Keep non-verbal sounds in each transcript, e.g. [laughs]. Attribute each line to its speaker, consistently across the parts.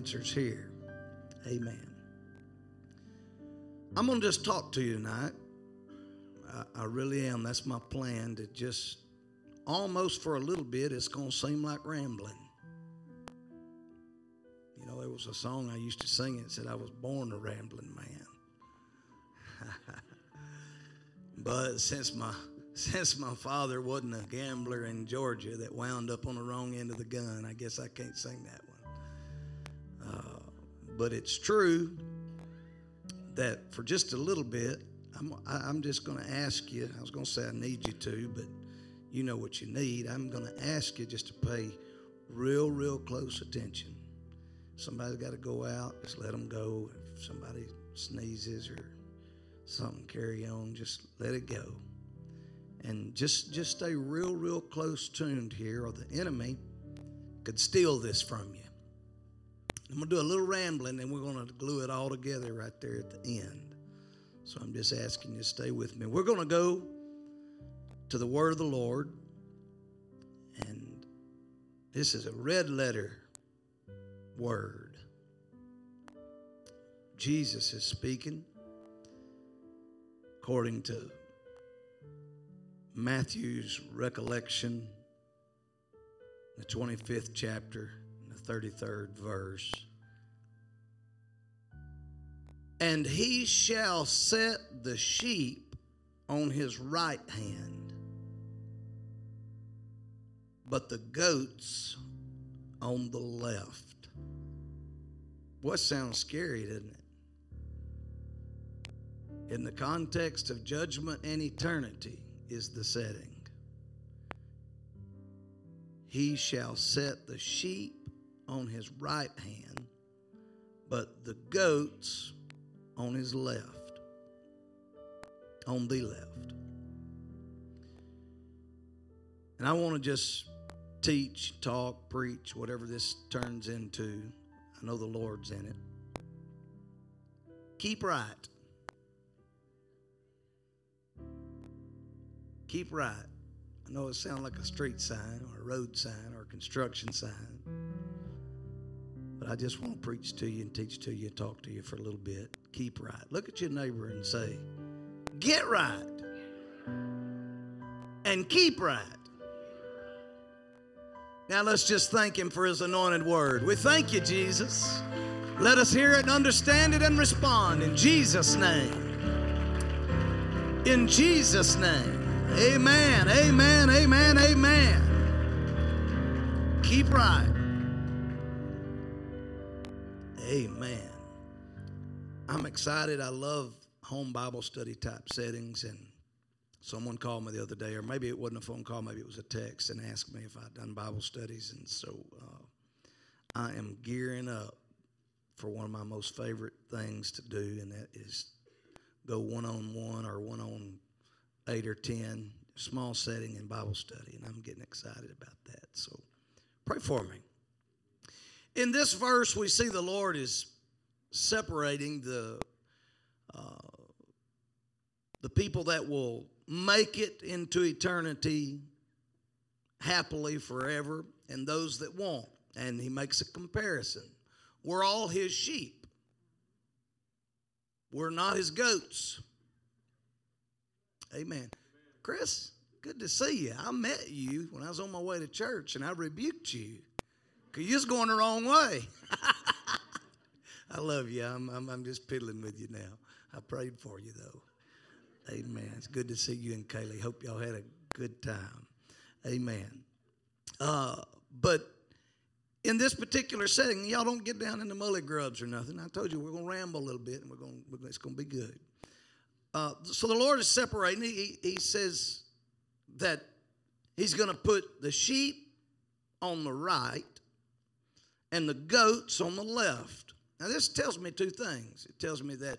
Speaker 1: answer's here. Amen. I'm going to just talk to you tonight. I, I really am. That's my plan to just almost for a little bit, it's going to seem like rambling. You know, there was a song I used to sing. It said, I was born a rambling man. [laughs] but since my [laughs] since my father wasn't a gambler in Georgia that wound up on the wrong end of the gun, I guess I can't sing that but it's true that for just a little bit, I'm, I'm just going to ask you. I was going to say I need you to, but you know what you need. I'm going to ask you just to pay real, real close attention. Somebody's got to go out, just let them go. If somebody sneezes or something, carry on, just let it go. And just, just stay real, real close tuned here, or the enemy could steal this from you. I'm going to do a little rambling, and we're going to glue it all together right there at the end. So I'm just asking you to stay with me. We're going to go to the Word of the Lord, and this is a red letter word. Jesus is speaking according to Matthew's recollection, the 25th chapter, the 33rd verse. And he shall set the sheep on his right hand, but the goats on the left. What sounds scary, doesn't it? In the context of judgment and eternity is the setting. He shall set the sheep on his right hand, but the goats on his left. On the left. And I want to just teach, talk, preach, whatever this turns into. I know the Lord's in it. Keep right. Keep right. I know it sounds like a street sign or a road sign or a construction sign. But I just want to preach to you and teach to you, and talk to you for a little bit. Keep right. Look at your neighbor and say, Get right and keep right. Now let's just thank Him for His anointed word. We thank you, Jesus. Let us hear it and understand it and respond in Jesus' name. In Jesus' name. Amen, amen, amen, amen. Keep right. Amen. I'm excited. I love home Bible study type settings. And someone called me the other day, or maybe it wasn't a phone call, maybe it was a text, and asked me if I'd done Bible studies. And so uh, I am gearing up for one of my most favorite things to do, and that is go one on one or one on eight or ten, small setting in Bible study. And I'm getting excited about that. So pray for me. In this verse, we see the Lord is separating the uh, the people that will make it into eternity happily forever, and those that won't. And He makes a comparison. We're all His sheep. We're not His goats. Amen. Chris, good to see you. I met you when I was on my way to church, and I rebuked you because you're just going the wrong way. [laughs] I love you. I'm, I'm, I'm just piddling with you now. I prayed for you, though. Amen. It's good to see you and Kaylee. Hope y'all had a good time. Amen. Uh, but in this particular setting, y'all don't get down in the mully grubs or nothing. I told you we're going to ramble a little bit, and we're going. It's going to be good. Uh, so the Lord is separating. He, he says that He's going to put the sheep on the right and the goats on the left. Now, this tells me two things. It tells me that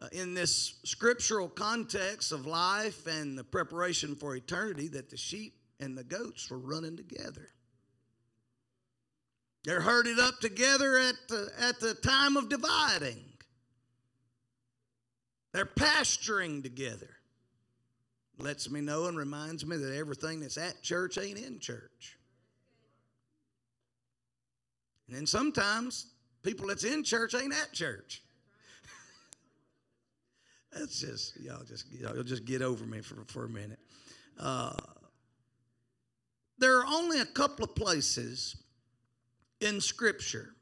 Speaker 1: uh, in this scriptural context of life and the preparation for eternity, that the sheep and the goats were running together. They're herded up together at the, at the time of dividing. They're pasturing together. Lets me know and reminds me that everything that's at church ain't in church. And then sometimes People that's in church ain't at church. [laughs] that's just y'all just y'all just get over me for, for a minute. Uh, there are only a couple of places in Scripture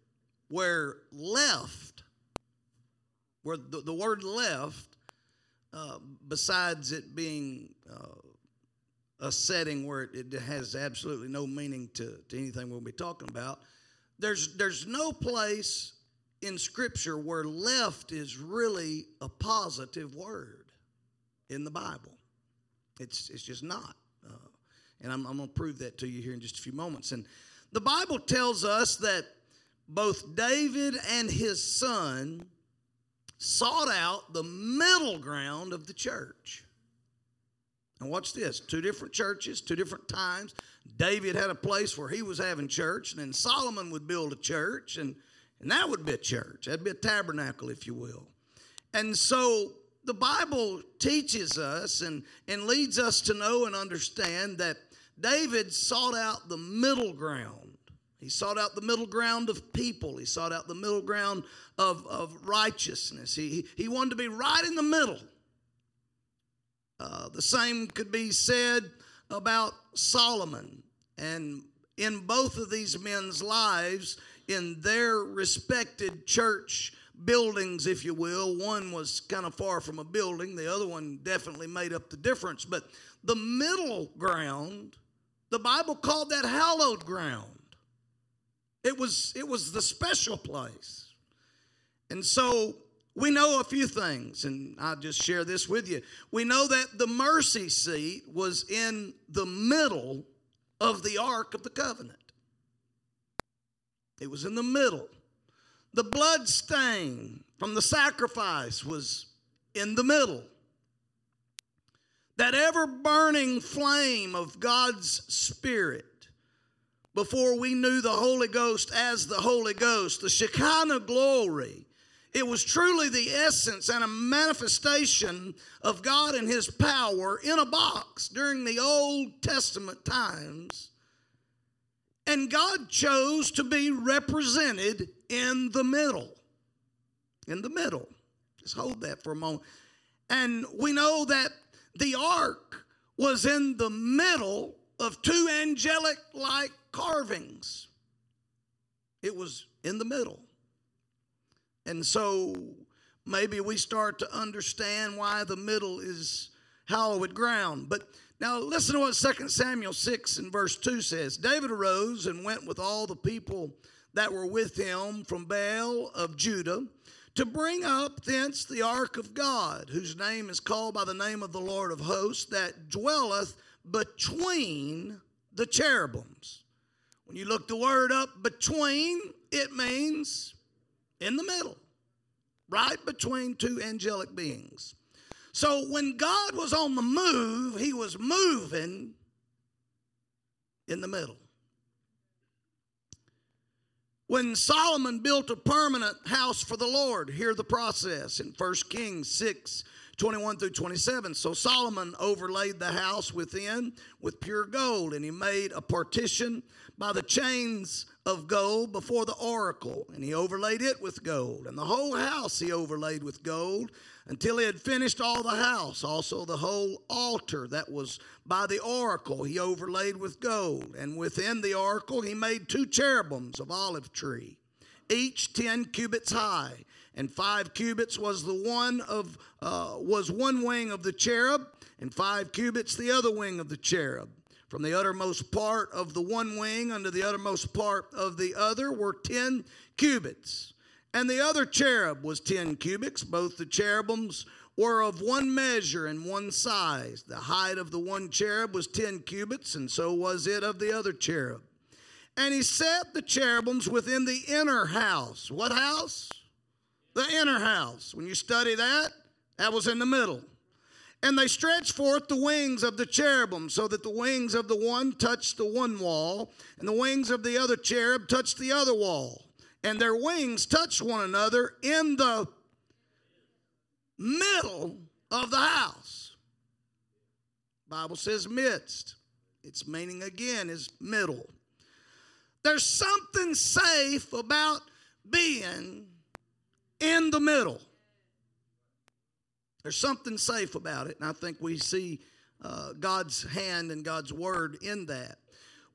Speaker 1: where left, where the, the word left, uh, besides it being uh, a setting where it, it, has absolutely no meaning to, to anything we'll be talking about, there's, there's no place in Scripture where left is really a positive word in the Bible. It's, it's just not. Uh, and I'm, I'm going to prove that to you here in just a few moments. And the Bible tells us that both David and his son sought out the middle ground of the church. And watch this two different churches, two different times. David had a place where he was having church, and then Solomon would build a church, and, and that would be a church. That'd be a tabernacle, if you will. And so the Bible teaches us and, and leads us to know and understand that David sought out the middle ground he sought out the middle ground of people. He sought out the middle ground of, of righteousness. He, he wanted to be right in the middle. Uh, the same could be said about Solomon. And in both of these men's lives, in their respected church buildings, if you will, one was kind of far from a building, the other one definitely made up the difference. But the middle ground, the Bible called that hallowed ground. It was, it was the special place. And so we know a few things, and I'll just share this with you. We know that the mercy seat was in the middle of the Ark of the Covenant, it was in the middle. The blood stain from the sacrifice was in the middle. That ever burning flame of God's Spirit before we knew the Holy Ghost as the Holy Ghost, the Shekinah glory. It was truly the essence and a manifestation of God and His power in a box during the Old Testament times. And God chose to be represented in the middle. In the middle. Just hold that for a moment. And we know that the ark was in the middle of two angelic like carvings. It was in the middle. And so maybe we start to understand why the middle is hallowed ground. But now listen to what 2 Samuel 6 and verse 2 says. David arose and went with all the people that were with him from Baal of Judah to bring up thence the ark of God, whose name is called by the name of the Lord of hosts, that dwelleth between the cherubims. When you look the word up between, it means in the middle, right between two angelic beings. So when God was on the move, he was moving in the middle. When Solomon built a permanent house for the Lord, hear the process in 1 Kings 6 21 through 27. So Solomon overlaid the house within with pure gold, and he made a partition by the chains of gold before the oracle, and he overlaid it with gold. And the whole house he overlaid with gold until he had finished all the house. Also, the whole altar that was by the oracle he overlaid with gold. And within the oracle he made two cherubims of olive tree, each ten cubits high and five cubits was the one of uh, was one wing of the cherub, and five cubits the other wing of the cherub. From the uttermost part of the one wing unto the uttermost part of the other were ten cubits. And the other cherub was ten cubits. Both the cherubims were of one measure and one size. The height of the one cherub was ten cubits, and so was it of the other cherub. And he set the cherubims within the inner house. What house? the inner house. When you study that, that was in the middle. And they stretched forth the wings of the cherubim, so that the wings of the one touched the one wall, and the wings of the other cherub touched the other wall. And their wings touched one another in the middle of the house. Bible says midst. Its meaning again is middle. There's something safe about being in the middle. There's something safe about it, and I think we see uh, God's hand and God's word in that.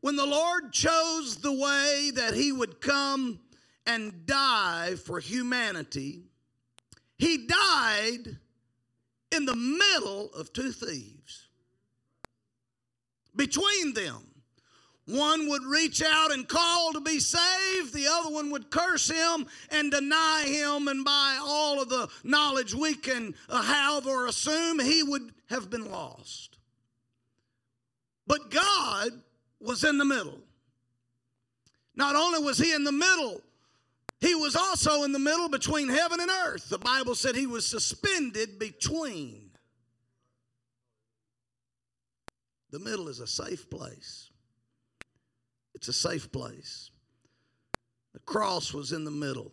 Speaker 1: When the Lord chose the way that He would come and die for humanity, He died in the middle of two thieves. Between them, one would reach out and call to be saved, the other one would curse him and deny him, and by all of the knowledge we can uh, have or assume, he would have been lost. But God was in the middle. Not only was he in the middle, he was also in the middle between heaven and earth. The Bible said he was suspended between. The middle is a safe place. It's a safe place. The cross was in the middle.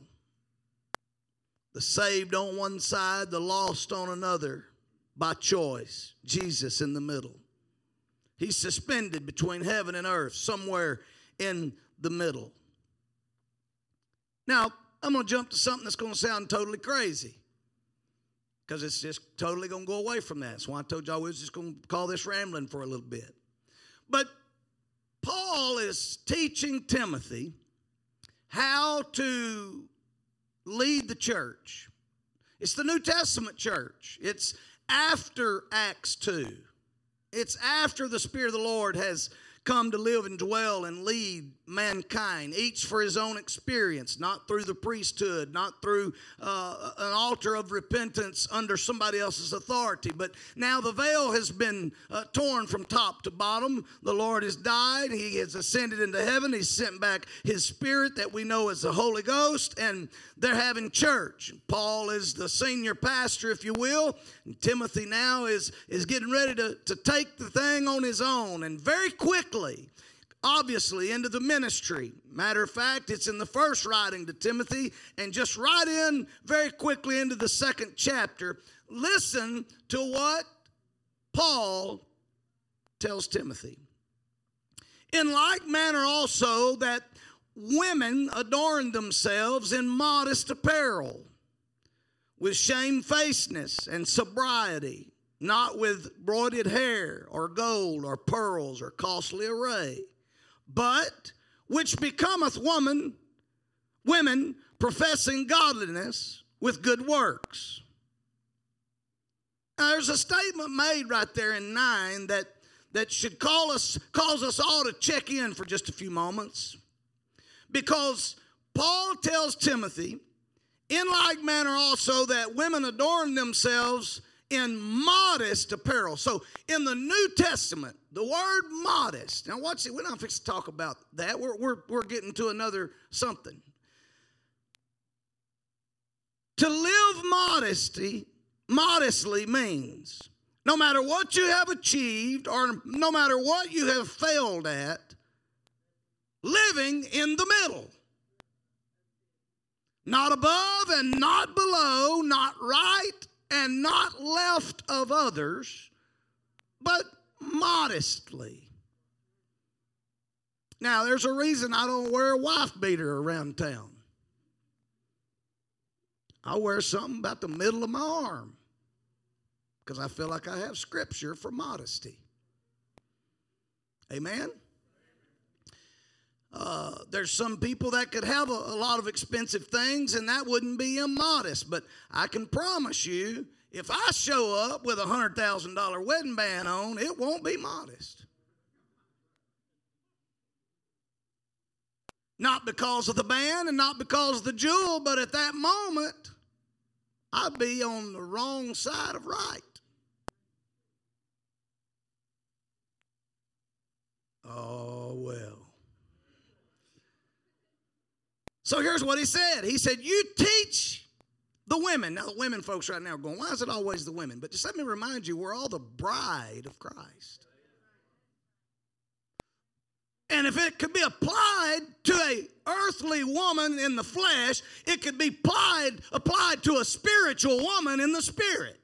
Speaker 1: The saved on one side, the lost on another by choice. Jesus in the middle. He's suspended between heaven and earth, somewhere in the middle. Now, I'm going to jump to something that's going to sound totally crazy because it's just totally going to go away from that. So I told y'all we was just going to call this rambling for a little bit. But Paul is teaching Timothy how to lead the church. It's the New Testament church. It's after Acts 2. It's after the Spirit of the Lord has come to live and dwell and lead mankind, each for his own experience, not through the priesthood, not through uh, an altar of repentance under somebody else's authority. But now the veil has been uh, torn from top to bottom. The Lord has died, He has ascended into heaven, He's sent back His Spirit that we know as the Holy Ghost, and they're having church. Paul is the senior pastor, if you will. And Timothy now is, is getting ready to, to take the thing on his own. And very quickly, obviously into the ministry. Matter of fact, it's in the first writing to Timothy, and just right in very quickly into the second chapter. Listen to what Paul tells Timothy. In like manner, also, that women adorn themselves in modest apparel, with shamefacedness and sobriety, not with broided hair or gold or pearls or costly array but which becometh woman, women professing godliness with good works. Now, there's a statement made right there in 9 that, that should call us, cause us all to check in for just a few moments. Because Paul tells Timothy, in like manner also, that women adorn themselves in modest apparel. So in the New Testament, the word modest, now watch it, we're not fixing to talk about that. We're, we're, we're getting to another something. To live modesty, modestly means no matter what you have achieved or no matter what you have failed at, living in the middle. Not above and not below, not right and not left of others, but modestly. Now, there's a reason I don't wear a wife beater around town. I wear something about the middle of my arm because I feel like I have scripture for modesty. Amen? Uh, there's some people that could have a, a lot of expensive things and that wouldn't be immodest. But I can promise you, if I show up with a $100,000 wedding band on, it won't be modest. Not because of the band and not because of the jewel, but at that moment, I'd be on the wrong side of right. Oh, well. So here's what he said He said, You teach the women. Now, the women folks right now are going, Why is it always the women? But just let me remind you, we're all the bride of Christ. And if it could be applied to a earthly woman in the flesh, it could be applied, applied to a spiritual woman in the spirit.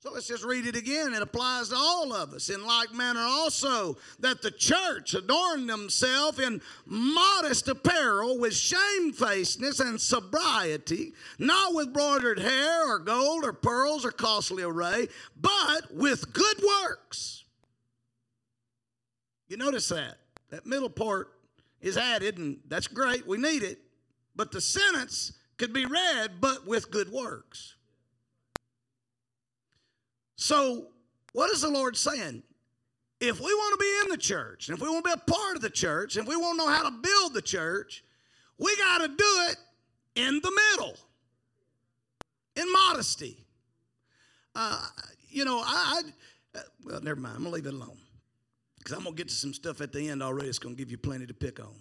Speaker 1: So let's just read it again. It applies to all of us. In like manner, also, that the church adorn themselves in modest apparel with shamefacedness and sobriety, not with broidered hair or gold or pearls or costly array, but with good works. You notice that? That middle part is added, and that's great. We need it. But the sentence could be read, but with good works. So, what is the Lord saying? If we want to be in the church, and if we want to be a part of the church, and if we want to know how to build the church, we got to do it in the middle, in modesty. Uh, you know, I, I, well, never mind. I'm going to leave it alone because I'm going to get to some stuff at the end already. It's going to give you plenty to pick on.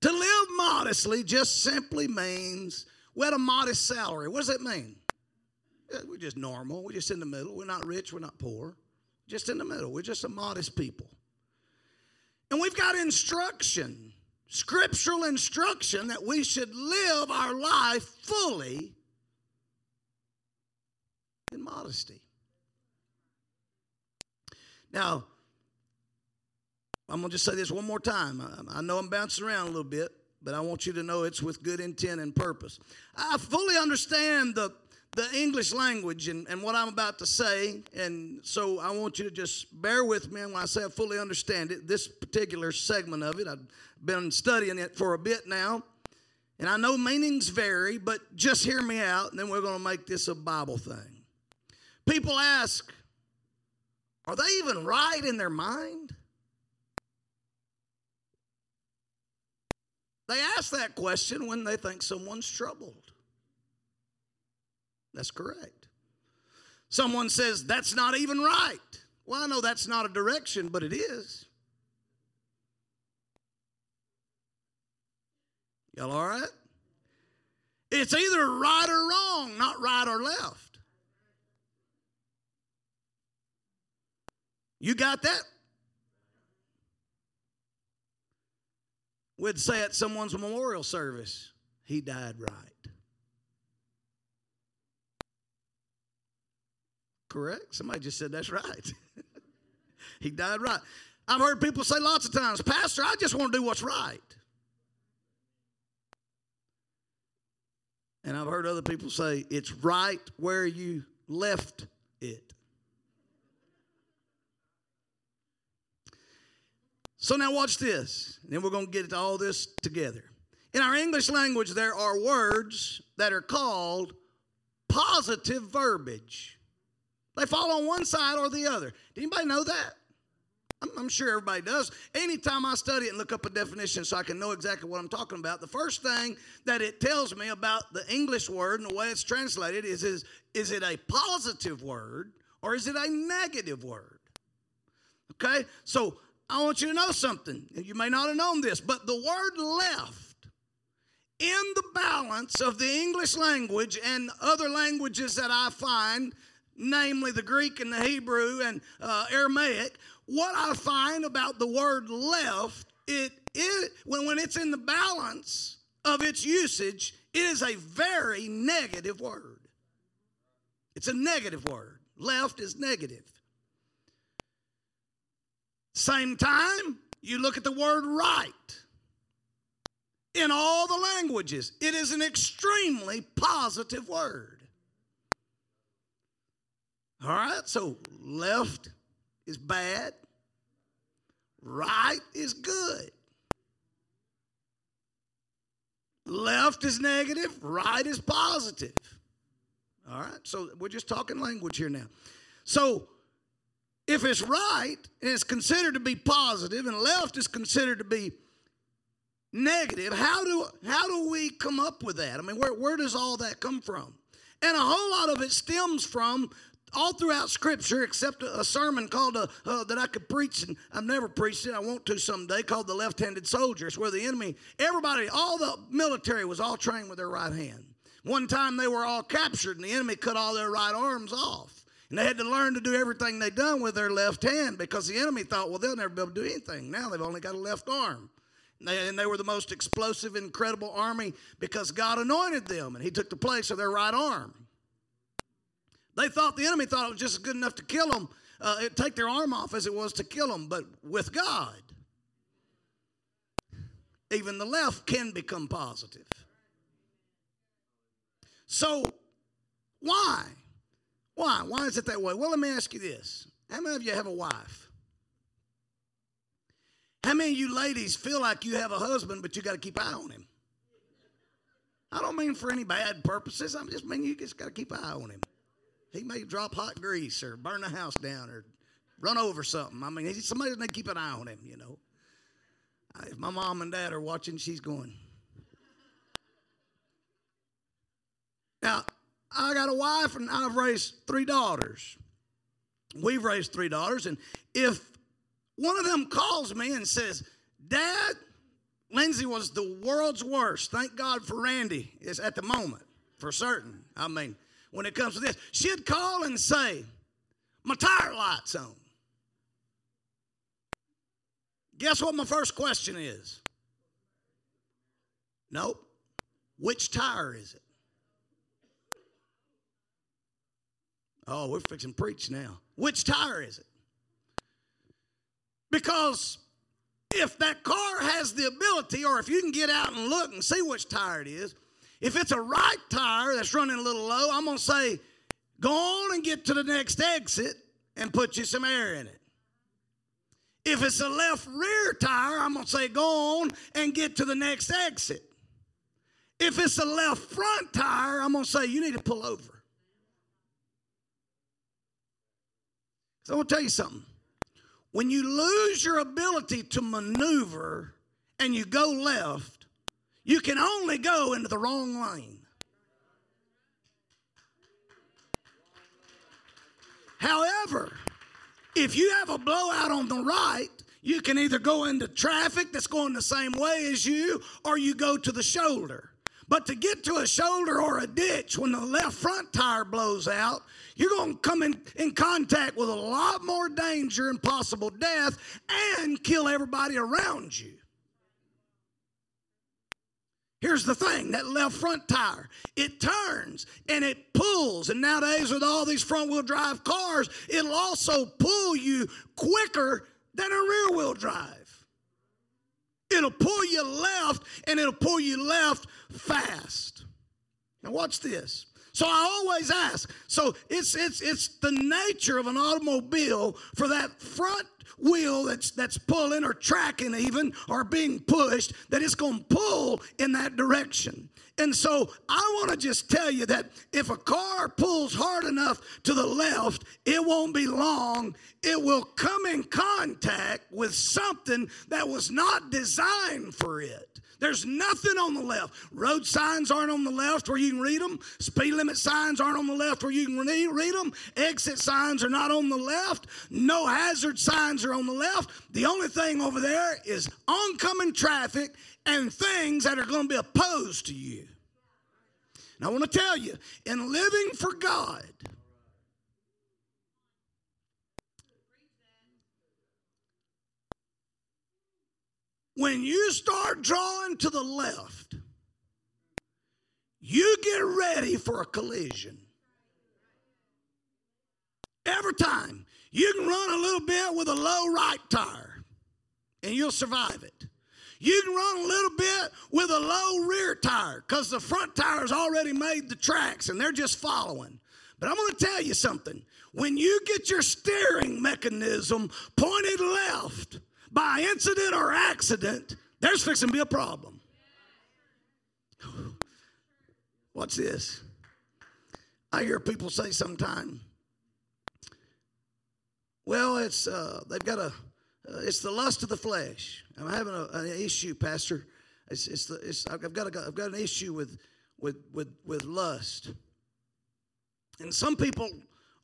Speaker 1: To live modestly just simply means we had a modest salary. What does that mean? We're just normal. We're just in the middle. We're not rich. We're not poor. Just in the middle. We're just a modest people. And we've got instruction, scriptural instruction, that we should live our life fully in modesty. Now, I'm going to just say this one more time. I, know I'm bouncing around a little bit, but I want you to know it's with good intent and purpose. I fully understand the the English language and, and what I'm about to say. And so I want you to just bear with me when I say I fully understand it. This particular segment of it, I've been studying it for a bit now. And I know meanings vary, but just hear me out, and then we're going to make this a Bible thing. People ask, are they even right in their mind? They ask that question when they think someone's troubled. That's correct. Someone says, that's not even right. Well, I know that's not a direction, but it is. Y'all all right? It's either right or wrong, not right or left. You got that? We'd say at someone's memorial service, he died right. Correct? Somebody just said that's right. [laughs] he died right. I've heard people say lots of times, Pastor, I just want to do what's right. And I've heard other people say, it's right where you left it. So now watch this. And then we're going to get all this together. In our English language, there are words that are called positive verbiage. They fall on one side or the other. Did anybody know that? I'm, I'm, sure everybody does. Anytime I study it and look up a definition so I can know exactly what I'm talking about, the first thing that it tells me about the English word and the way it's translated is is, is it a positive word or is it a negative word? Okay? So I want you to know something. You may not have known this, but the word left in the balance of the English language and other languages that I find namely the Greek and the Hebrew and uh, Aramaic, what I find about the word left, it is when, when it's in the balance of its usage, it is a very negative word. It's a negative word. Left is negative. Same time, you look at the word right. In all the languages, it is an extremely positive word. All right, so left is bad, right is good. Left is negative, right is positive. All right, so we're just talking language here now. So if it's right and it's considered to be positive and left is considered to be negative, how do how do we come up with that? I mean, where, where does all that come from? And a whole lot of it stems from all throughout Scripture, except a, sermon called uh, uh, that I could preach, and I've never preached it. I want to someday. Called the left-handed soldiers, where the enemy, everybody, all the military was all trained with their right hand. One time they were all captured, and the enemy cut all their right arms off. And they had to learn to do everything they'd done with their left hand because the enemy thought, well, they'll never be able to do anything. Now they've only got a left arm. And they, and they were the most explosive, incredible army because God anointed them and He took the place of their right arm. They thought the enemy thought it was just good enough to kill them, uh, take their arm off as it was to kill them. But with God, even the left can become positive. So, why? Why? Why is it that way? Well, let me ask you this. How many of you have a wife? How many of you ladies feel like you have a husband, but you got to keep eye on him? I don't mean for any bad purposes. I just mean you just got to keep eye on him. He may drop hot grease or burn the house down or run over something. I mean, somebody's going to keep an eye on him, you know. If my mom and dad are watching, she's going. Now, I got a wife and I've raised three daughters. We've raised three daughters, and if one of them calls me and says, Dad, Lindsay was the world's worst. Thank God for Randy is at the moment, for certain. I mean, when it comes to this, she'd call and say, My tire light's on. Guess what my first question is? Nope. Which tire is it? Oh, we're fixing preach now. Which tire is it? Because if that car has the ability, or if you can get out and look and see which tire it is, if it's a right tire that's running a little low, I'm going to say, go on and get to the next exit and put you some air in it. If it's a left rear tire, I'm going to say, go on and get to the next exit. If it's a left front tire, I'm going to say, you need to pull over. So I'm going to tell you something. When you lose your ability to maneuver and you go left, you can only go into the wrong lane. However, if you have a blowout on the right, you can either go into traffic that's going the same way as you or you go to the shoulder. But to get to a shoulder or a ditch when the left front tire blows out, you're going to come in, in contact with a lot more danger and possible death and kill everybody around you. Here's the thing that left front tire, it turns and it pulls. And nowadays, with all these front wheel drive cars, it'll also pull you quicker than a rear wheel drive. It'll pull you left and it'll pull you left fast. Now, watch this. So I always ask. So it's it's it's the nature of an automobile for that front wheel that's that's pulling or tracking even or being pushed that it's going to pull in that direction. And so I want to just tell you that if a car pulls hard enough to the left, it won't be long. It will come in contact with something that was not designed for it. There's nothing on the left. Road signs aren't on the left where you can read them. Speed limit signs aren't on the left where you can read them. Exit signs are not on the left. No hazard signs are on the left. The only thing over there is oncoming traffic and things that are going to be opposed to you. And I want to tell you, in living for God, when you start drawing to the left, you get ready for a collision. Every time. You can run a little bit with a low right tire and you'll survive it. You can run a little bit with a low rear tire because the front tire's already made the tracks and they're just following. But I'm going to tell you something. When you get your steering mechanism pointed left, by incident or accident, there's fixing to be a problem. [sighs] What's this? I hear people say sometimes, well, it's uh, they've got a, uh, it's the lust of the flesh. I'm having a, an issue, Pastor. It's, it's, the, it's I've got a, I've got an issue with with with with lust, and some people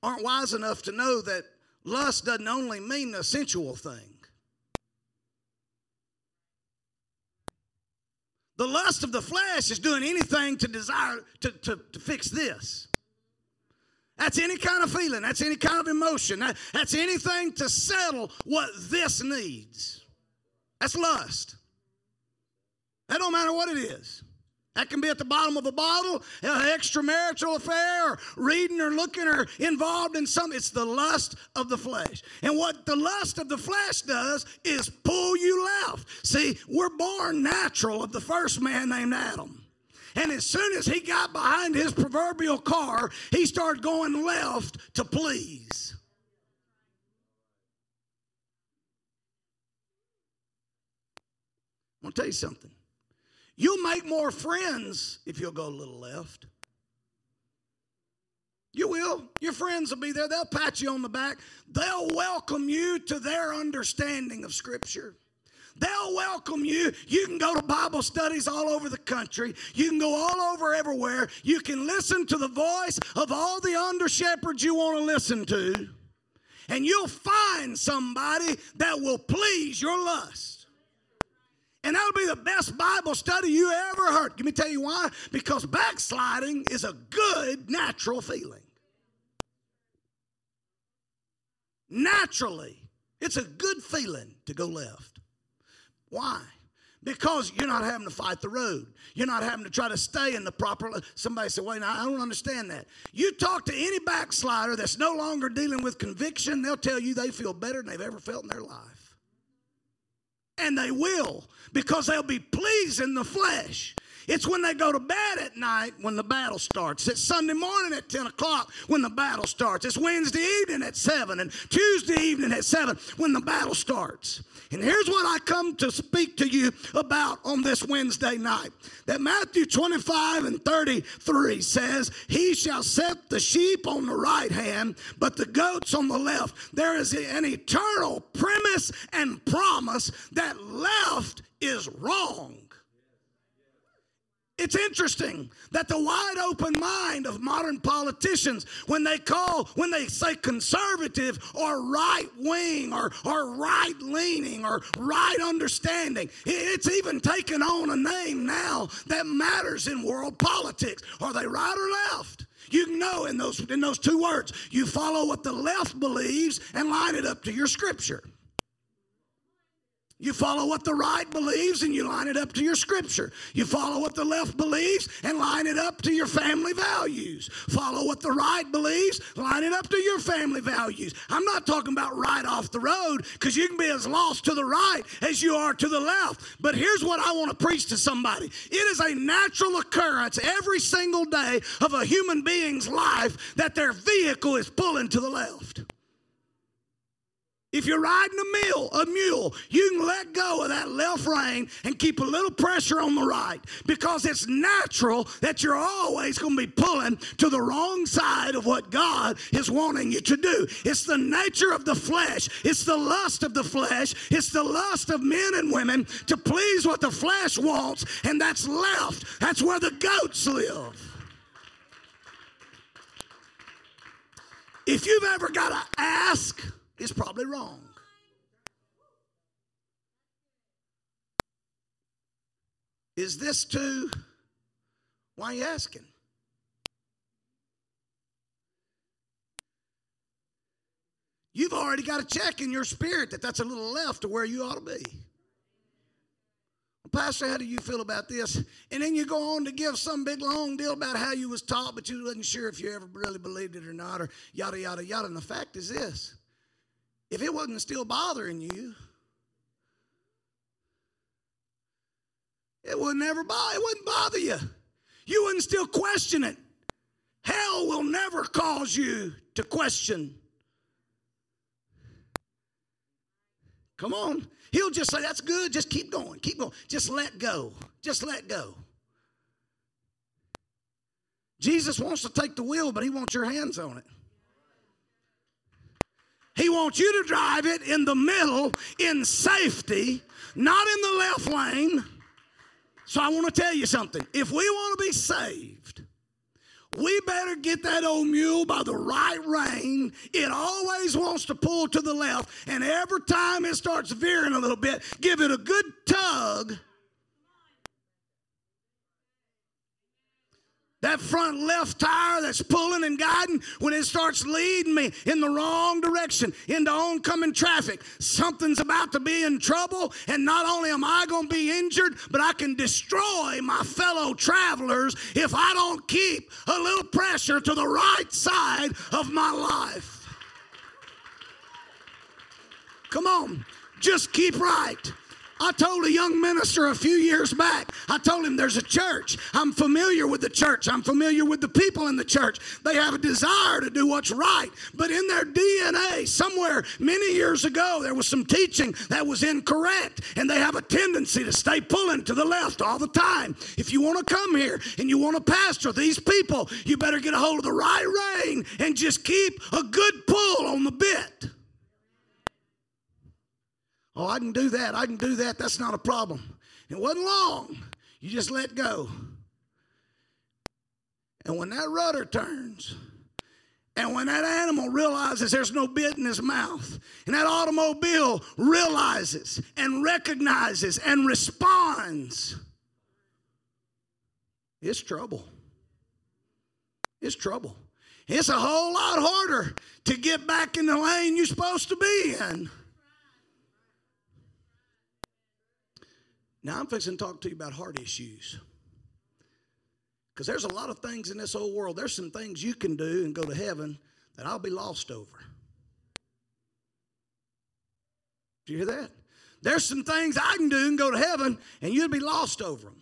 Speaker 1: aren't wise enough to know that lust doesn't only mean a sensual thing. The lust of the flesh is doing anything to desire to, to, to fix this. That's any kind of feeling. That's any kind of emotion. That, that's anything to settle what this needs. That's lust. That don't matter what it is. That can be at the bottom of a bottle, an extramarital affair, or reading or looking or involved in something. It's the lust of the flesh. And what the lust of the flesh does is pull you left. See, we're born natural of the first man named Adam. And as soon as he got behind his proverbial car, he started going left to please. I want to tell you something. You'll make more friends if you'll go a little left. You will. Your friends will be there. They'll pat you on the back. They'll welcome you to their understanding of Scripture. They'll welcome you. You can go to Bible studies all over the country. You can go all over everywhere. You can listen to the voice of all the under shepherds you want to listen to. And you'll find somebody that will please your lust. And that'll be the best Bible study you ever heard. Let me tell you why. Because backsliding is a good natural feeling. Naturally, it's a good feeling to go left. Why? Because you're not having to fight the road. You're not having to try to stay in the proper. Somebody said, "Wait, I don't understand that." You talk to any backslider that's no longer dealing with conviction, they'll tell you they feel better than they've ever felt in their life. And they will because they'll be pleased in the flesh. It's when they go to bed at night when the battle starts. It's Sunday morning at 10 o'clock when the battle starts. It's Wednesday evening at 7 and Tuesday evening at 7 when the battle starts. And here's what I come to speak to you about on this Wednesday night that Matthew 25 and 33 says, He shall set the sheep on the right hand, but the goats on the left. There is an eternal premise and promise that left is wrong. It's interesting that the wide open mind of modern politicians, when they call, when they say conservative or right wing or, or right leaning or right understanding, it's even taken on a name now that matters in world politics. Are they right or left? You know in those, in those two words. You follow what the left believes and line it up to your scripture. You follow what the right believes and you line it up to your scripture. You follow what the left believes and line it up to your family values. Follow what the right believes, line it up to your family values. I'm not talking about right off the road because you can be as lost to the right as you are to the left. But here's what I want to preach to somebody it is a natural occurrence every single day of a human being's life that their vehicle is pulling to the left. If you're riding a mule, a mule, you can let go of that left rein and keep a little pressure on the right because it's natural that you're always going to be pulling to the wrong side of what God is wanting you to do. It's the nature of the flesh. It's the lust of the flesh. It's the lust of men and women to please what the flesh wants, and that's left. That's where the goats live. If you've ever got to ask, is probably wrong. Is this too? Why are you asking? You've already got a check in your spirit that that's a little left to where you ought to be. Pastor, how do you feel about this? And then you go on to give some big long deal about how you was taught, but you wasn't sure if you ever really believed it or not, or yada yada yada. And the fact is this: if it wasn't still bothering you, it would never bother, it wouldn't bother you. You wouldn't still question it. Hell will never cause you to question. Come on. He'll just say, That's good. Just keep going. Keep going. Just let go. Just let go. Jesus wants to take the wheel, but he wants your hands on it. He wants you to drive it in the middle in safety, not in the left lane. So I want to tell you something. If we want to be saved, we better get that old mule by the right rein. It always wants to pull to the left, and every time it starts veering a little bit, give it a good tug that front left tire that's pulling and guiding, when it starts leading me in the wrong direction into oncoming traffic, something's about to be in trouble. And not only am I going to be injured, but I can destroy my fellow travelers if I don't keep a little pressure to the right side of my life. Come on, just keep right. I told a young minister a few years back, I told him there's a church. I'm familiar with the church. I'm familiar with the people in the church. They have a desire to do what's right. But in their DNA, somewhere many years ago, there was some teaching that was incorrect. And they have a tendency to stay pulling to the left all the time. If you want to come here and you want to pastor these people, you better get a hold of the right rein and just keep a good pull on the bit. Oh, I can do that. I can do that. That's not a problem. It wasn't long. You just let go. And when that rudder turns, and when that animal realizes there's no bit in his mouth, and that automobile realizes and recognizes and responds, it's trouble. It's trouble. It's a whole lot harder to get back in the lane you're supposed to be in. Now, I'm fixing to talk to you about heart issues. Because there's a lot of things in this old world. There's some things you can do and go to heaven that I'll be lost over. Do you hear that? There's some things I can do and go to heaven and you'll be lost over them.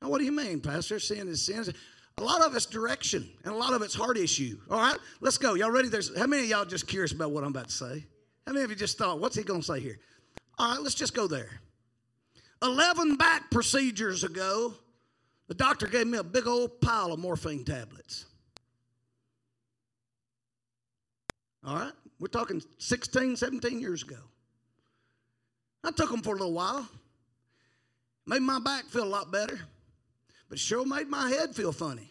Speaker 1: Now, what do you mean, Pastor? Sin is sin. A lot of it's direction and a lot of it's heart issue. All right, let's go. Y'all ready? There's how many of y'all just curious about what I'm about to say? How many of you just thought, what's he to say here? All right, let's just go there. 11 back procedures ago, the doctor gave me a big old pile of morphine tablets. All right? We're talking 16, 17 years ago. I took them for a little while. Made my back feel a lot better, but sure made my head feel funny.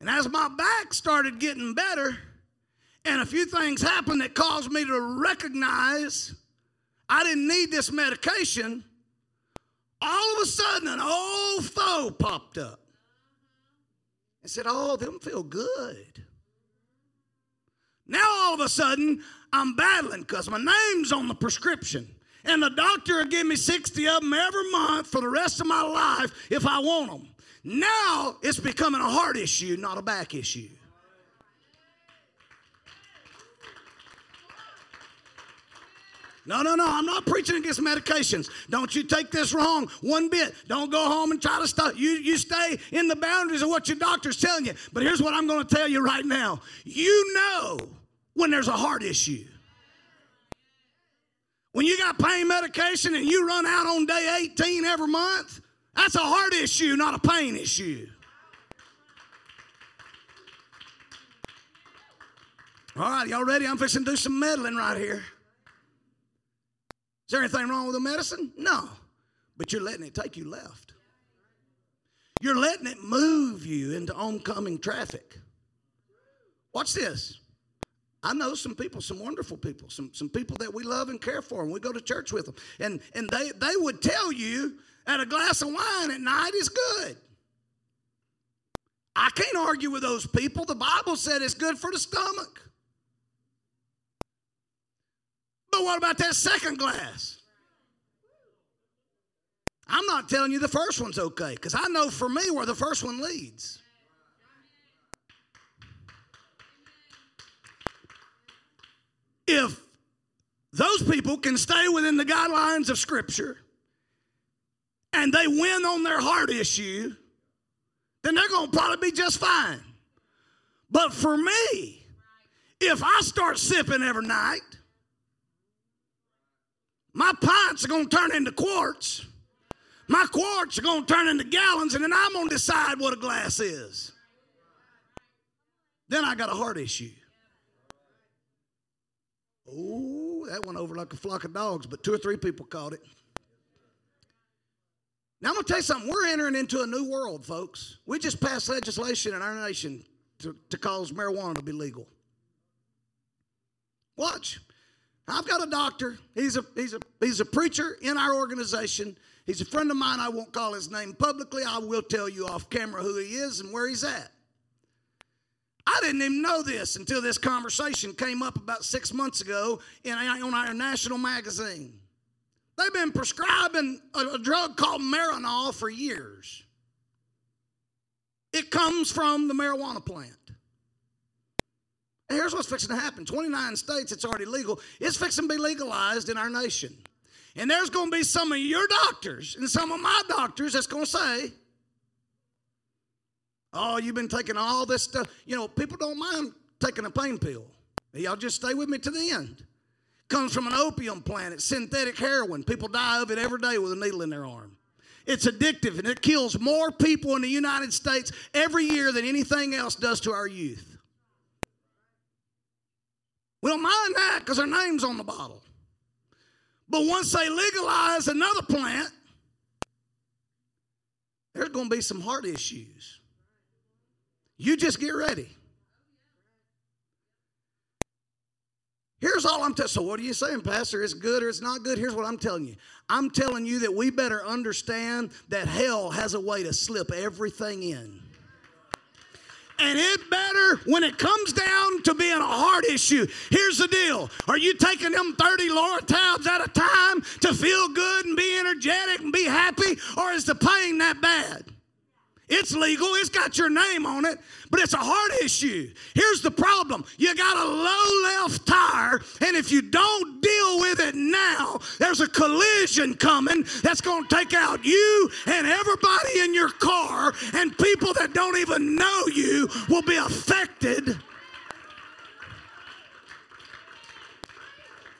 Speaker 1: And as my back started getting better, and a few things happened that caused me to recognize I didn't need this medication, all of a sudden an old foe popped up and said, Oh, them feel good. Now all of a sudden I'm battling because my name's on the prescription. And the doctor will give me 60 of them every month for the rest of my life if I want them. Now it's becoming a heart issue, not a back issue. No, no, no. I'm not preaching against medications. Don't you take this wrong one bit. Don't go home and try to stop. You, you stay in the boundaries of what your doctor's telling you. But here's what I'm going to tell you right now you know when there's a heart issue. When you got pain medication and you run out on day 18 every month, that's a heart issue, not a pain issue. All right, y'all ready? I'm fixing to do some meddling right here. Is there anything wrong with the medicine? No. But you're letting it take you left. You're letting it move you into oncoming traffic. Watch this. I know some people, some wonderful people, some, some people that we love and care for, and we go to church with them. And, and they, they would tell you that a glass of wine at night is good. I can't argue with those people. The Bible said it's good for the stomach. But what about that second glass? I'm not telling you the first one's okay because I know for me where the first one leads. If those people can stay within the guidelines of Scripture and they win on their heart issue, then they're going to probably be just fine. But for me, if I start sipping every night, my pints are going to turn into quarts. My quarts are going to turn into gallons, and then I'm going to decide what a glass is. Then I got a heart issue. Oh, that went over like a flock of dogs, but two or three people caught it. Now, I'm going to tell you something. We're entering into a new world, folks. We just passed legislation in our nation to, to cause marijuana to be legal. Watch. I've got a doctor. He's a, he's, a, he's a preacher in our organization. He's a friend of mine. I won't call his name publicly. I will tell you off camera who he is and where he's at. I didn't even know this until this conversation came up about six months ago in, on our national magazine. They've been prescribing a, a drug called Marinol for years. It comes from the marijuana plant. Here's what's fixing to happen 29 states, it's already legal. It's fixing to be legalized in our nation. And there's going to be some of your doctors and some of my doctors that's going to say, Oh, you've been taking all this stuff. You know, people don't mind taking a pain pill. Y'all just stay with me to the end. Comes from an opium plant. It's synthetic heroin. People die of it every day with a needle in their arm. It's addictive and it kills more people in the United States every year than anything else does to our youth. We don't mind that because our name's on the bottle. But once they legalize another plant, there's going to be some heart issues. You just get ready. Here's all I'm telling. So, what are you saying, Pastor? It's good or it's not good? Here's what I'm telling you. I'm telling you that we better understand that hell has a way to slip everything in. And it better, when it comes down to being a heart issue, here's the deal. Are you taking them 30 Lortabs at a time to feel good and be energetic and be happy? Or is the pain that bad? It's legal, it's got your name on it, but it's a heart issue. Here's the problem you got a low left tire, and if you don't deal with it now, there's a collision coming that's going to take out you and everybody in your car, and people that don't even know you will be affected.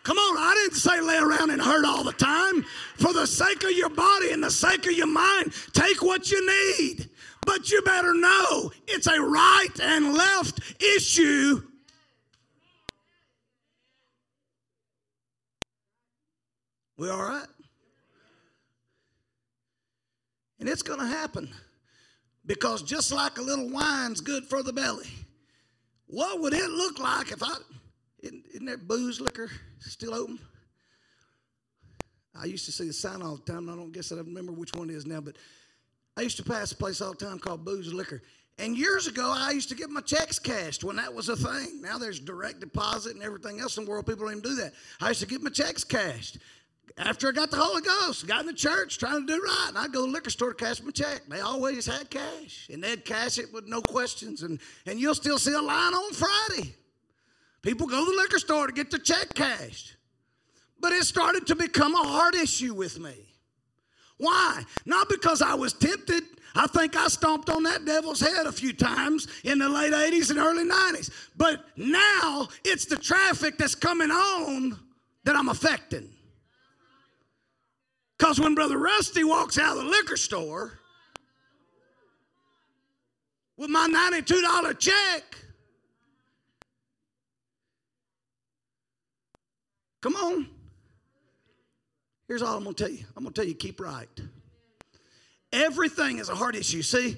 Speaker 1: Come on, I didn't say lay around and hurt all the time. For the sake of your body and the sake of your mind, take what you need. But you better know it's a right and left issue. We all right? And it's going to happen because just like a little wine's good for the belly, what would it look like if I, isn't, there booze liquor still open? I used to see the sign all the time. I don't guess I remember which one it is now, but I used to pass a place all the time called Booze Liquor. And years ago, I used to get my checks cashed when that was a thing. Now there's direct deposit and everything else in the world. People don't even do that. I used to get my checks cashed. After I got the Holy Ghost, got in the church trying to do right, and I'd go to the liquor store to cash my check. They always had cash, and they'd cash it with no questions. And, and you'll still see a line on Friday. People go to the liquor store to get their check cashed. But it started to become a hard issue with me. Why? Not because I was tempted. I think I stomped on that devil's head a few times in the late 80s and early 90s. But now it's the traffic that's coming on that I'm affecting. Because when Brother Rusty walks out of the liquor store with my $92 check, come on. Here's all I'm going to tell you I'm going to tell you keep right. Everything is a heart issue. See,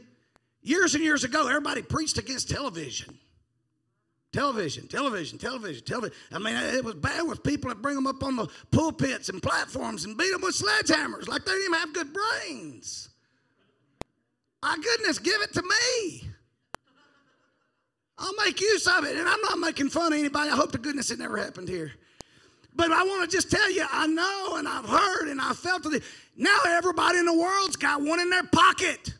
Speaker 1: years and years ago, everybody preached against television. Television, television, television, television. I mean, it was bad with people that bring them up on the pulpits and platforms and beat them with sledgehammers like they didn't even have good brains. My goodness, give it to me. I'll make use of it. And I'm not making fun of anybody. I hope to goodness it never happened here. But I want to just tell you, I know and I've heard and I felt it. Now everybody in the world's got one in their pocket.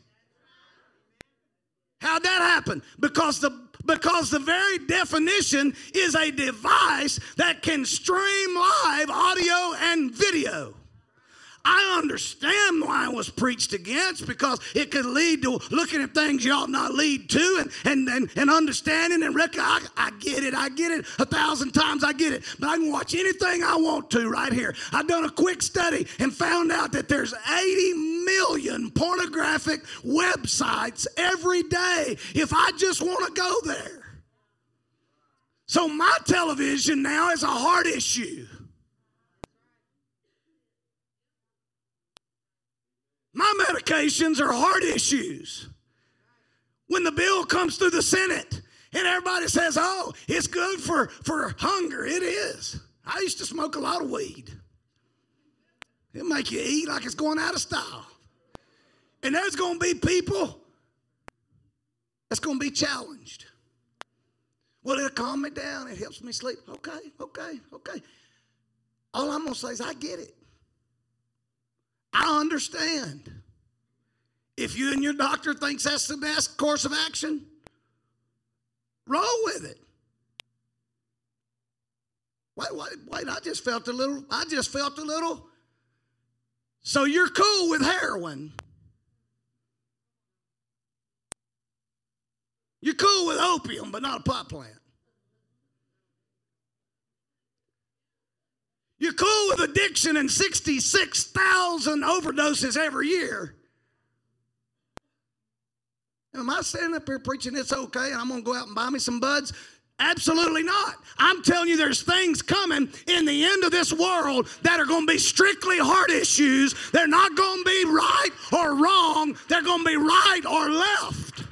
Speaker 1: How'd that happen? Because the because the very definition is a device that can stream live audio and video. I understand why it was preached against because it could lead to looking at things you ought not lead to and, and, and, and understanding and reckon I, I get it, I get it a thousand times, I get it. But I can watch anything I want to right here. I've done a quick study and found out that there's 80 million pornographic websites every day if I just want to go there. So my television now is a heart issue. My medications are heart issues. When the bill comes through the Senate and everybody says, oh, it's good for, for hunger, it is. I used to smoke a lot of weed. It'll make you eat like it's going out of style. And there's going to be people that's going to be challenged. Well, it'll calm me down. It helps me sleep. Okay, okay, okay. All I'm going to say is, I get it. I understand. If you and your doctor thinks that's the best course of action, roll with it. Wait, wait, wait, I just felt a little, I just felt a little. So you're cool with heroin. You're cool with opium, but not a pot plant. You're cool with addiction and 66,000 overdoses every year. Am I standing up here preaching it's okay and I'm going to go out and buy me some buds? Absolutely not. I'm telling you, there's things coming in the end of this world that are going to be strictly heart issues. They're not going to be right or wrong, they're going to be right or left.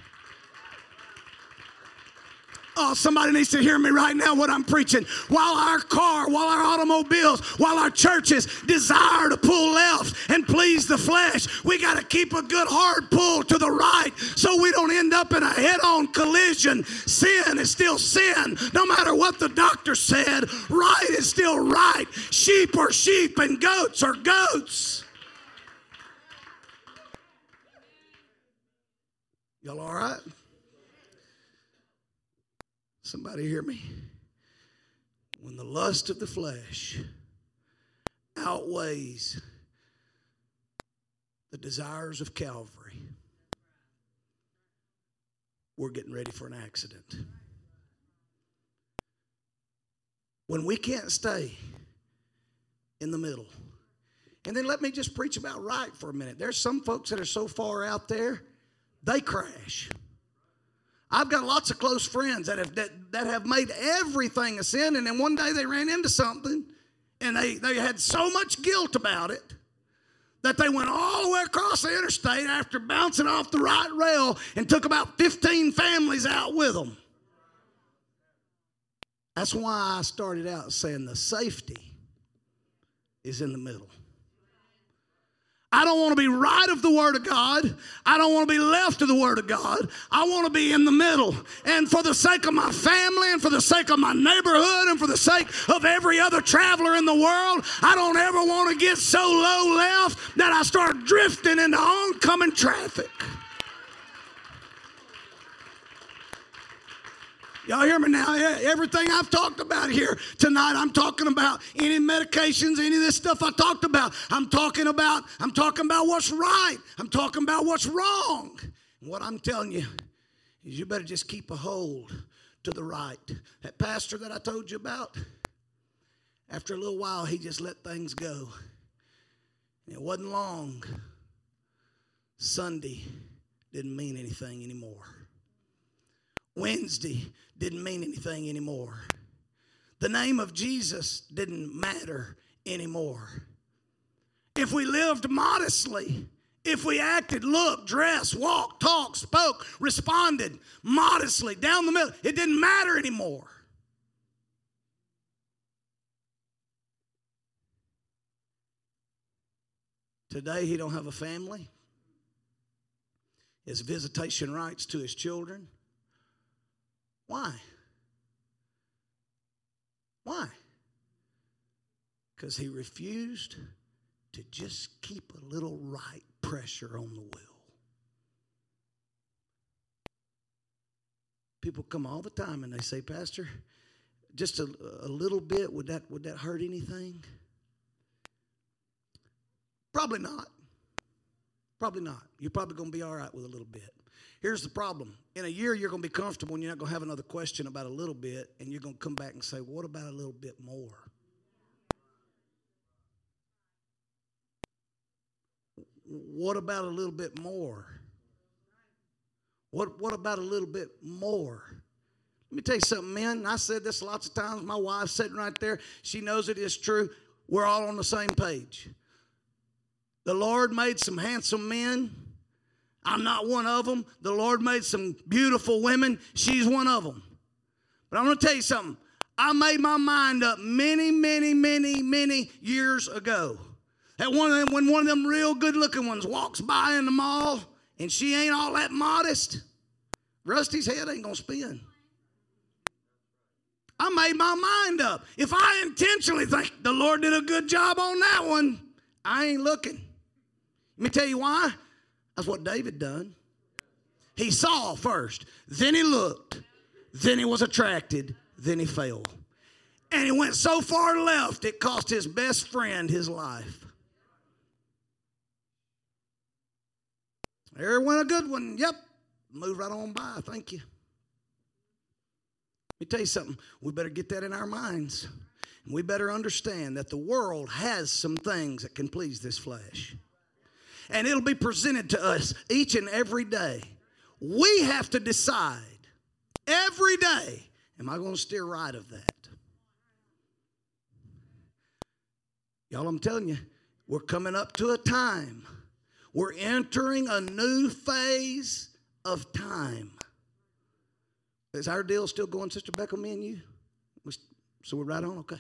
Speaker 1: Oh, somebody needs to hear me right now what I'm preaching. While our car, while our automobiles, while our churches desire to pull left and please the flesh, we got to keep a good hard pull to the right so we don't end up in a head on collision. Sin is still sin. No matter what the doctor said, right is still right. Sheep are sheep and goats are goats. Y'all all right? Somebody hear me? When the lust of the flesh outweighs the desires of Calvary, we're getting ready for an accident. When we can't stay in the middle. And then let me just preach about right for a minute. There's some folks that are so far out there, they crash. I've got lots of close friends that have that, that have made everything a sin, and then one day they ran into something and they, they had so much guilt about it that they went all the way across the interstate after bouncing off the right rail and took about 15 families out with them. That's why I started out saying the safety is in the middle. I don't want to be right of the Word of God. I don't want to be left of the Word of God. I want to be in the middle. And for the sake of my family and for the sake of my neighborhood and for the sake of every other traveler in the world, I don't ever want to get so low left that I start drifting into oncoming traffic. Y'all hear me now? Everything I've talked about here tonight, I'm talking about any medications, any of this stuff I talked about. I'm talking about, I'm talking about what's right. I'm talking about what's wrong. What I'm telling you is you better just keep a hold to the right. That pastor that I told you about, after a little while, he just let things go. It wasn't long. Sunday didn't mean anything anymore. Wednesday didn't mean anything anymore. The name of Jesus didn't matter anymore. If we lived modestly, if we acted, looked, dressed, walked, talked, spoke, responded modestly down the middle, it didn't matter anymore. Today he don't have a family. His visitation rights to his children why? Why? Because he refused to just keep a little right pressure on the wheel. People come all the time and they say, Pastor, just a, a little bit, would that, would that hurt anything? Probably not. Probably not. You're probably going to be all right with a little bit. Here's the problem. In a year, you're going to be comfortable and you're not going to have another question about a little bit, and you're going to come back and say, What about a little bit more? What about a little bit more? What, what about a little bit more? Let me tell you something, men. I said this lots of times. My wife's sitting right there. She knows it is true. We're all on the same page. The Lord made some handsome men I'm not one of them. The Lord made some beautiful women. She's one of them. But I'm going to tell you something. I made my mind up many, many, many, many years ago. That one of them, when one of them real good looking ones walks by in the mall and she ain't all that modest, Rusty's head ain't gonna spin. I made my mind up. If I intentionally think the Lord did a good job on that one, I ain't looking. Let me tell you why. That's what David done. He saw first, then he looked, then he was attracted, then he fell. And he went so far left, it cost his best friend his life. There went a good one. Yep. Move right on by. Thank you. Let me tell you something. We better get that in our minds. And we better understand that the world has some things that can please this flesh. And it'll be presented to us each and every day. We have to decide every day am I going to steer right of that? Y'all, I'm telling you, we're coming up to a time. We're entering a new phase of time. Is our deal still going, Sister Becca, me and you? So we're right on? Okay.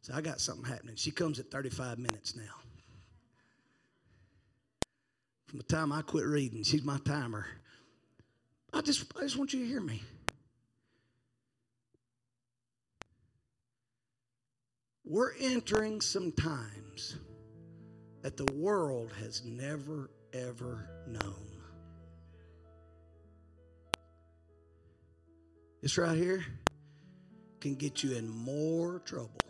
Speaker 1: So I got something happening. She comes at 35 minutes now. From the time I quit reading, she's my timer. I just, I just want you to hear me. We're entering some times that the world has never, ever known. This right here can get you in more trouble.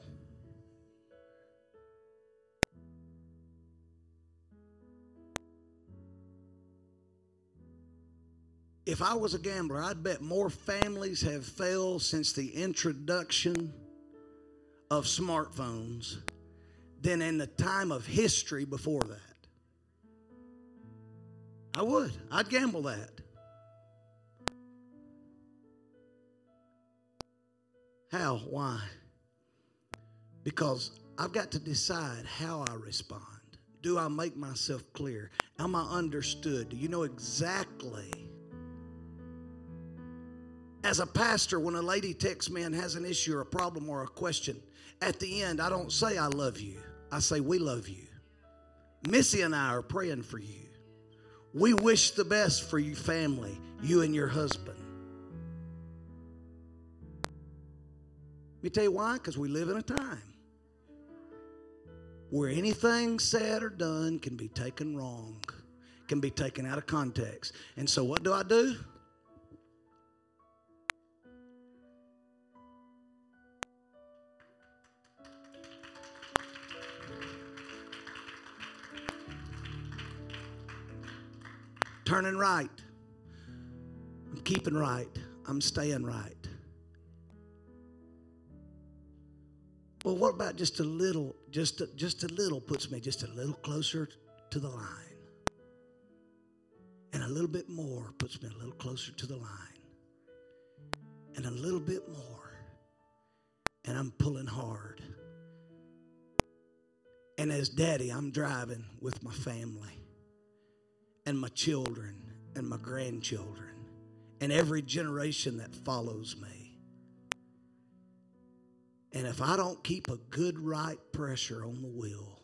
Speaker 1: If I was a gambler, I'd bet more families have failed since the introduction of smartphones than in the time of history before that. I would. I'd gamble that. How? Why? Because I've got to decide how I respond. Do I make myself clear? Am I understood? Do you know exactly? As a pastor, when a lady texts me and has an issue or a problem or a question, at the end, I don't say I love you. I say we love you. Missy and I are praying for you. We wish the best for your family, you and your husband. Let me tell you why, because we live in a time where anything said or done can be taken wrong, can be taken out of context. And so, what do I do? Turning right. I'm keeping right. I'm staying right. Well, what about just a little, just a, just a little puts me just a little closer to the line. And a little bit more puts me a little closer to the line. And a little bit more. And I'm pulling hard. And as daddy, I'm driving with my family and my children and my grandchildren and every generation that follows me. And if I don't keep a good right pressure on the wheel,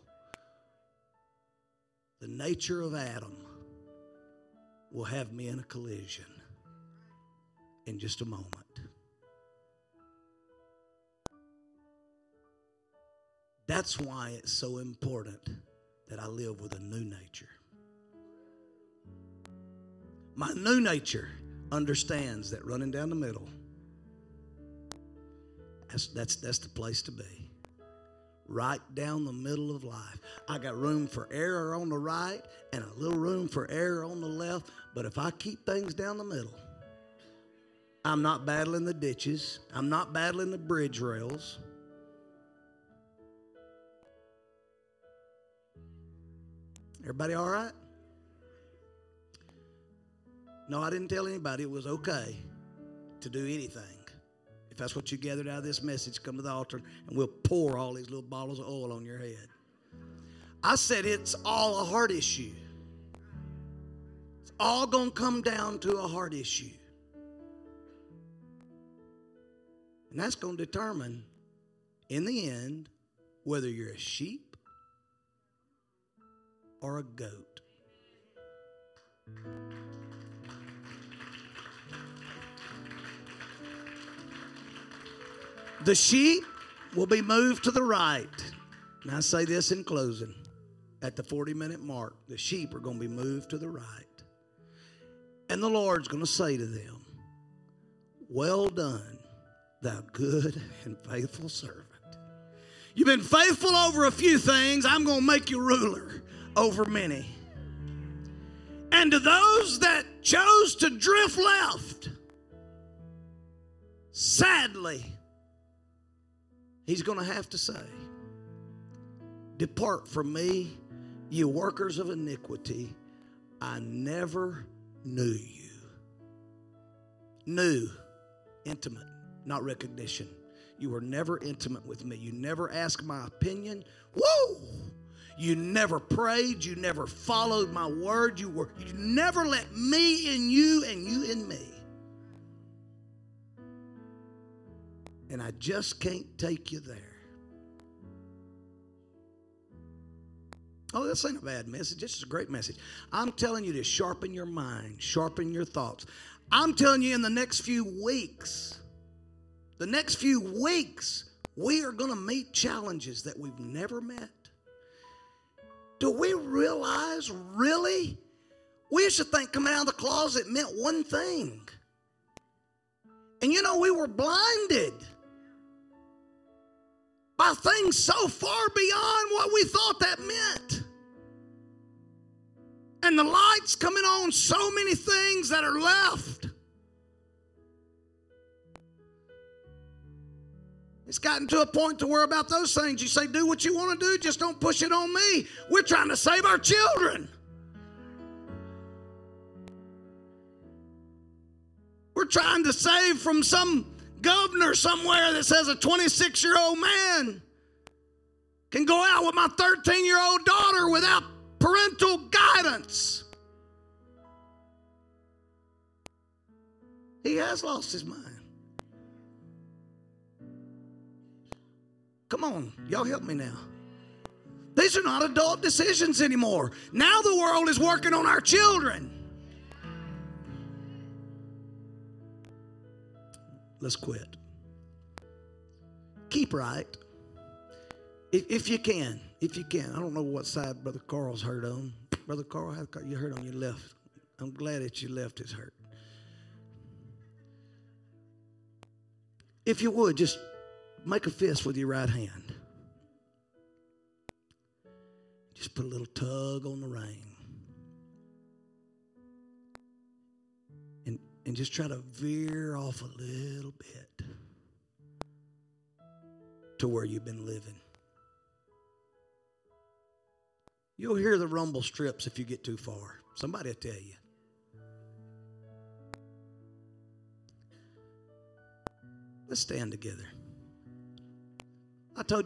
Speaker 1: the nature of Adam will have me in a collision in just a moment. That's why it's so important that I live with a new nature. My new nature understands that running down the middle that's, that's, that's the place to be. Right down the middle of life. I got room for error on the right and a little room for error on the left. But if I keep things down the middle, I'm not battling the ditches, I'm not battling the bridge rails. Everybody all right? No, I didn't tell anybody it was okay to do anything. If that's what you gathered out of this message, come to the altar and we'll pour all these little bottles of oil on your head. I said it's all a heart issue. It's all going to come down to a heart issue. And that's going to determine, in the end, whether you're a sheep or a goat. The sheep will be moved to the right. And I say this in closing. At the 40 minute mark, the sheep are going to be moved to the right. And the Lord's going to say to them, Well done, thou good and faithful servant. You've been faithful over a few things, I'm going to make you ruler over many. And to those that chose to drift left, sadly, he's going to have to say, Depart from me, you workers of iniquity. I never knew you. Knew, intimate, not recognition. You were never intimate with me. You never asked my opinion. Whoa! You never prayed. You never followed my word. You were you never let me in you and you in me. And I just can't take you there. Oh, this ain't a bad message. This is a great message. I'm telling you to sharpen your mind, sharpen your thoughts. I'm telling you in the next few weeks, the next few weeks, we are going to meet challenges that we've never met. Do we realize, really? We used to think coming out of the closet meant one thing. And you know, we were blinded by things so far beyond what we thought that meant. And the light's coming on so many things that are left. It's gotten to a point to where about those things you say, do what you want to do, just don't push it on me. We're trying to save our children. We're trying to save from some governor somewhere that says a 26 year old man can go out with my 13 year old daughter without parental guidance. He has lost his mind. Come on, y'all help me now. These are not adult decisions anymore. Now the world is working on our children. Let's quit. Keep right. If, if you can, if you can. I don't know what side Brother Carl's hurt on. Brother Carl, you hurt on your left. I'm glad that your left is hurt. If you would, just make a fist with your right hand. Just put a little tug on the rein. And just try to veer off a little bit to where you've been living. You'll hear the rumble strips if you get too far. Somebody will tell you. Let's stand together. I told you.